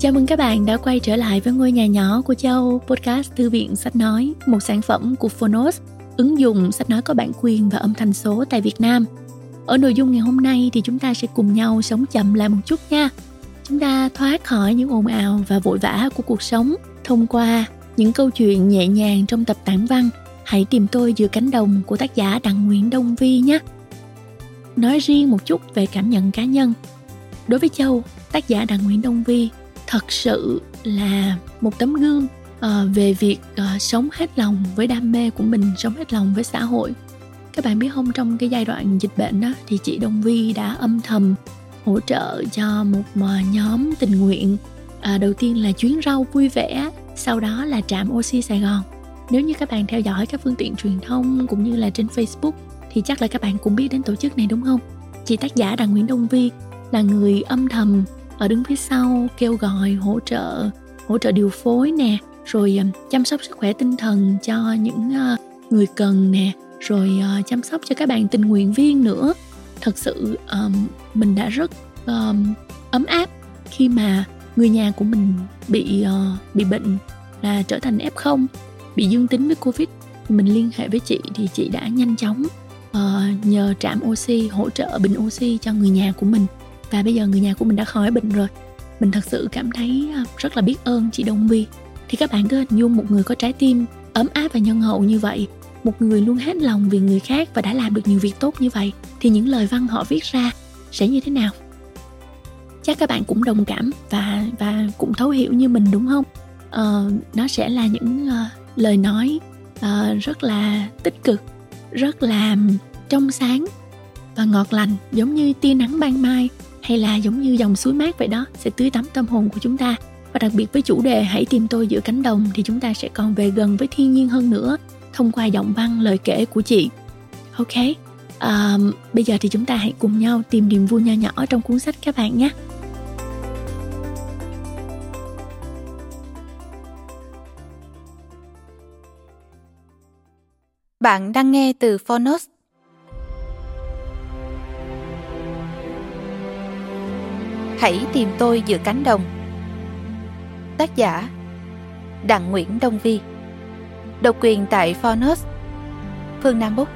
Chào mừng các bạn đã quay trở lại với ngôi nhà nhỏ của Châu Podcast Thư viện Sách Nói, một sản phẩm của Phonos, ứng dụng sách nói có bản quyền và âm thanh số tại Việt Nam. Ở nội dung ngày hôm nay thì chúng ta sẽ cùng nhau sống chậm lại một chút nha. Chúng ta thoát khỏi những ồn ào và vội vã của cuộc sống thông qua những câu chuyện nhẹ nhàng trong tập tản văn Hãy tìm tôi giữa cánh đồng của tác giả Đặng Nguyễn Đông Vi nhé. Nói riêng một chút về cảm nhận cá nhân. Đối với Châu, tác giả Đặng Nguyễn Đông Vi thật sự là một tấm gương uh, về việc uh, sống hết lòng với đam mê của mình sống hết lòng với xã hội. Các bạn biết không trong cái giai đoạn dịch bệnh đó thì chị Đông Vi đã âm thầm hỗ trợ cho một ờ, nhóm tình nguyện à, đầu tiên là chuyến rau vui vẻ sau đó là trạm oxy Sài Gòn. Nếu như các bạn theo dõi các phương tiện truyền thông cũng như là trên Facebook thì chắc là các bạn cũng biết đến tổ chức này đúng không? Chị tác giả Đặng Nguyễn Đông Vi là người âm thầm ở đứng phía sau kêu gọi hỗ trợ hỗ trợ điều phối nè rồi ờ, chăm sóc sức khỏe tinh thần cho những ờ, người cần nè rồi ờ, chăm sóc cho các bạn tình nguyện viên nữa. Thật sự um, mình đã rất um, ấm áp khi mà người nhà của mình bị uh, bị bệnh là trở thành f0 bị dương tính với covid. Mình liên hệ với chị thì chị đã nhanh chóng uh, nhờ trạm oxy hỗ trợ bình oxy cho người nhà của mình và bây giờ người nhà của mình đã khỏi bệnh rồi. Mình thật sự cảm thấy à, rất là biết ơn chị Đông Vi thì các bạn cứ hình dung một người có trái tim ấm áp và nhân hậu như vậy một người luôn hết lòng vì người khác và đã làm được nhiều việc tốt như vậy thì những lời văn họ viết ra sẽ như thế nào? Chắc các bạn cũng đồng cảm và và cũng thấu hiểu như mình đúng không? Ờ, nó sẽ là những uh, lời nói uh, rất là tích cực rất là trong sáng và ngọt lành giống như tia nắng ban mai hay là giống như dòng suối mát vậy đó sẽ tưới tắm tâm hồn của chúng ta. Và đặc biệt với chủ đề hãy tìm tôi giữa cánh đồng thì chúng ta sẽ còn về gần với thiên nhiên hơn nữa thông qua giọng văn lời kể của chị. Ok um, bây giờ thì chúng ta hãy cùng nhau tìm niềm vui nho nhỏ trong cuốn sách các bạn nhé. Bạn đang nghe từ Phonos. Hãy tìm tôi giữa cánh đồng. Tác giả, Đặng Nguyễn Đông Vi. Độc quyền tại Phonos, Phương Nam Búc.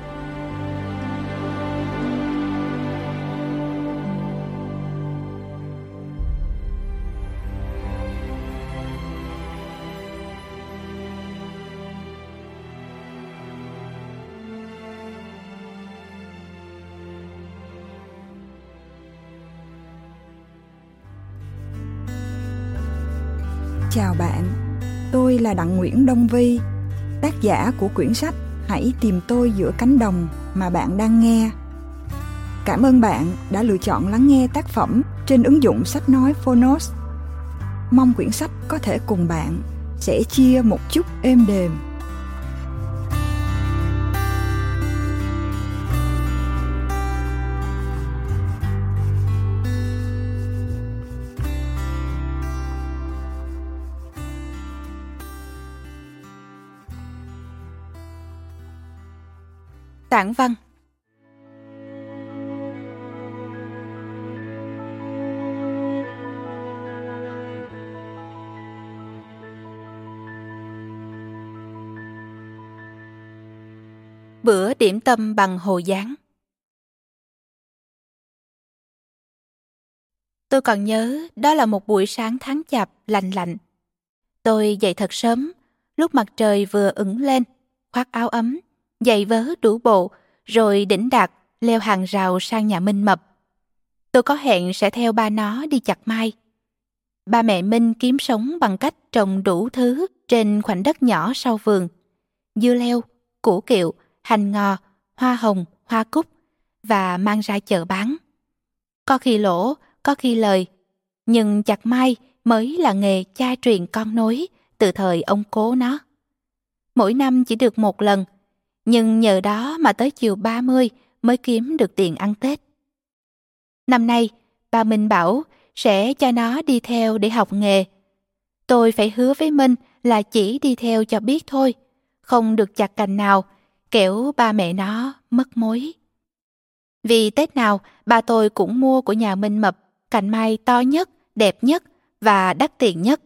Chào bạn, tôi là Đặng Nguyễn Đông Vi, tác giả của quyển sách Hãy tìm tôi giữa cánh đồng mà bạn đang nghe. Cảm ơn bạn đã lựa chọn lắng nghe tác phẩm trên ứng dụng sách nói Phonos. Mong quyển sách có thể cùng bạn sẽ chia một chút êm đềm Tản văn Bữa điểm tâm bằng hồ gián Tôi còn nhớ đó là một buổi sáng tháng chạp lạnh lạnh. Tôi dậy thật sớm, lúc mặt trời vừa ửng lên, khoác áo ấm giày vớ đủ bộ, rồi đỉnh đạt leo hàng rào sang nhà Minh Mập. Tôi có hẹn sẽ theo ba nó đi chặt mai. Ba mẹ Minh kiếm sống bằng cách trồng đủ thứ trên khoảnh đất nhỏ sau vườn. Dưa leo, củ kiệu, hành ngò, hoa hồng, hoa cúc và mang ra chợ bán. Có khi lỗ, có khi lời, nhưng chặt mai mới là nghề cha truyền con nối từ thời ông cố nó. Mỗi năm chỉ được một lần, nhưng nhờ đó mà tới chiều 30 mới kiếm được tiền ăn Tết. Năm nay, bà Minh bảo sẽ cho nó đi theo để học nghề. Tôi phải hứa với Minh là chỉ đi theo cho biết thôi, không được chặt cành nào, kẻo ba mẹ nó mất mối. Vì Tết nào, ba tôi cũng mua của nhà Minh Mập cành mai to nhất, đẹp nhất và đắt tiền nhất.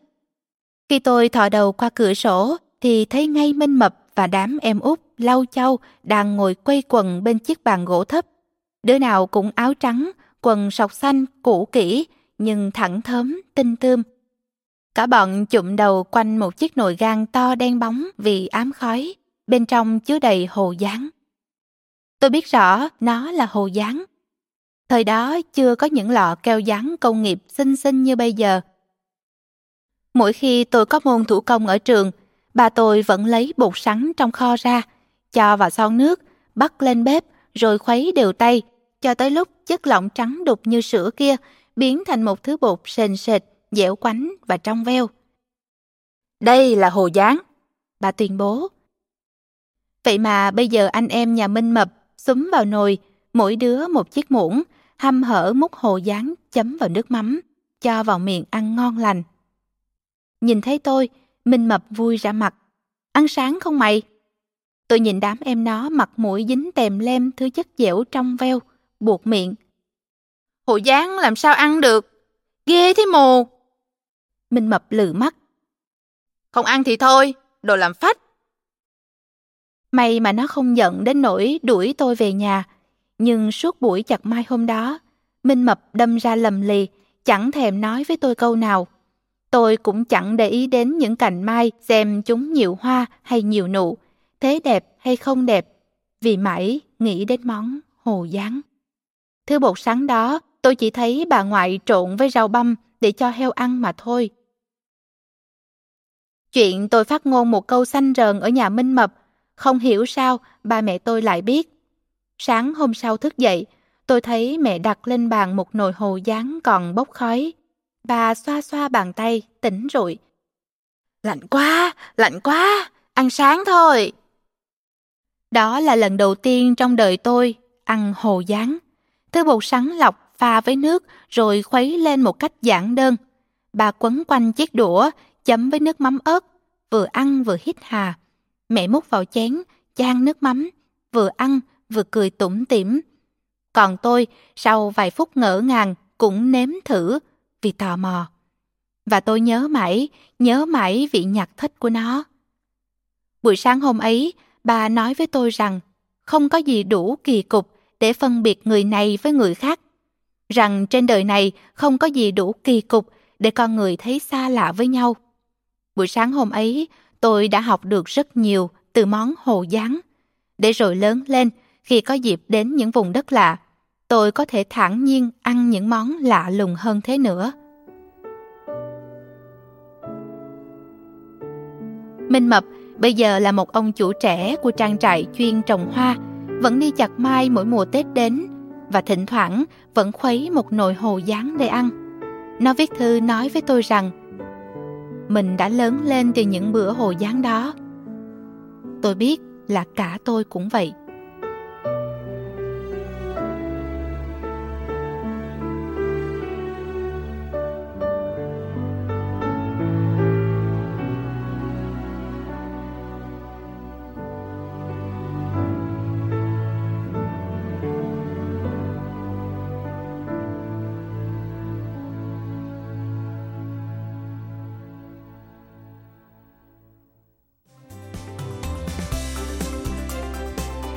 Khi tôi thò đầu qua cửa sổ thì thấy ngay Minh Mập và đám em út lau châu đang ngồi quây quần bên chiếc bàn gỗ thấp. Đứa nào cũng áo trắng, quần sọc xanh, cũ kỹ, nhưng thẳng thớm, tinh tươm. Cả bọn chụm đầu quanh một chiếc nồi gan to đen bóng vì ám khói, bên trong chứa đầy hồ gián. Tôi biết rõ nó là hồ gián. Thời đó chưa có những lọ keo dán công nghiệp xinh xinh như bây giờ. Mỗi khi tôi có môn thủ công ở trường, bà tôi vẫn lấy bột sắn trong kho ra, cho vào son nước, bắt lên bếp rồi khuấy đều tay, cho tới lúc chất lỏng trắng đục như sữa kia biến thành một thứ bột sền sệt, dẻo quánh và trong veo. Đây là hồ gián, bà tuyên bố. Vậy mà bây giờ anh em nhà Minh Mập xúm vào nồi, mỗi đứa một chiếc muỗng, hăm hở múc hồ gián chấm vào nước mắm, cho vào miệng ăn ngon lành. Nhìn thấy tôi, Minh Mập vui ra mặt. Ăn sáng không mày? Tôi nhìn đám em nó mặt mũi dính tèm lem thứ chất dẻo trong veo, buộc miệng. Hồ gián làm sao ăn được? Ghê thế mồ! Minh Mập lừ mắt. Không ăn thì thôi, đồ làm phách. May mà nó không giận đến nỗi đuổi tôi về nhà. Nhưng suốt buổi chặt mai hôm đó, Minh Mập đâm ra lầm lì, chẳng thèm nói với tôi câu nào. Tôi cũng chẳng để ý đến những cành mai xem chúng nhiều hoa hay nhiều nụ, thế đẹp hay không đẹp, vì mãi nghĩ đến món hồ gián. Thứ bột sáng đó, tôi chỉ thấy bà ngoại trộn với rau băm để cho heo ăn mà thôi. Chuyện tôi phát ngôn một câu xanh rờn ở nhà Minh Mập, không hiểu sao ba mẹ tôi lại biết. Sáng hôm sau thức dậy, tôi thấy mẹ đặt lên bàn một nồi hồ gián còn bốc khói. Bà xoa xoa bàn tay, tỉnh rồi. Lạnh quá, lạnh quá, ăn sáng thôi. Đó là lần đầu tiên trong đời tôi ăn hồ gián. Thứ bột sắn lọc pha với nước rồi khuấy lên một cách giản đơn. Bà quấn quanh chiếc đũa, chấm với nước mắm ớt, vừa ăn vừa hít hà. Mẹ múc vào chén, chan nước mắm, vừa ăn vừa cười tủm tỉm. Còn tôi, sau vài phút ngỡ ngàng, cũng nếm thử vì tò mò. Và tôi nhớ mãi, nhớ mãi vị nhạc thích của nó. Buổi sáng hôm ấy, bà nói với tôi rằng không có gì đủ kỳ cục để phân biệt người này với người khác. Rằng trên đời này không có gì đủ kỳ cục để con người thấy xa lạ với nhau. Buổi sáng hôm ấy, tôi đã học được rất nhiều từ món hồ gián. Để rồi lớn lên, khi có dịp đến những vùng đất lạ, tôi có thể thản nhiên ăn những món lạ lùng hơn thế nữa. Minh Mập bây giờ là một ông chủ trẻ của trang trại chuyên trồng hoa, vẫn đi chặt mai mỗi mùa Tết đến và thỉnh thoảng vẫn khuấy một nồi hồ gián để ăn. Nó viết thư nói với tôi rằng mình đã lớn lên từ những bữa hồ gián đó. Tôi biết là cả tôi cũng vậy.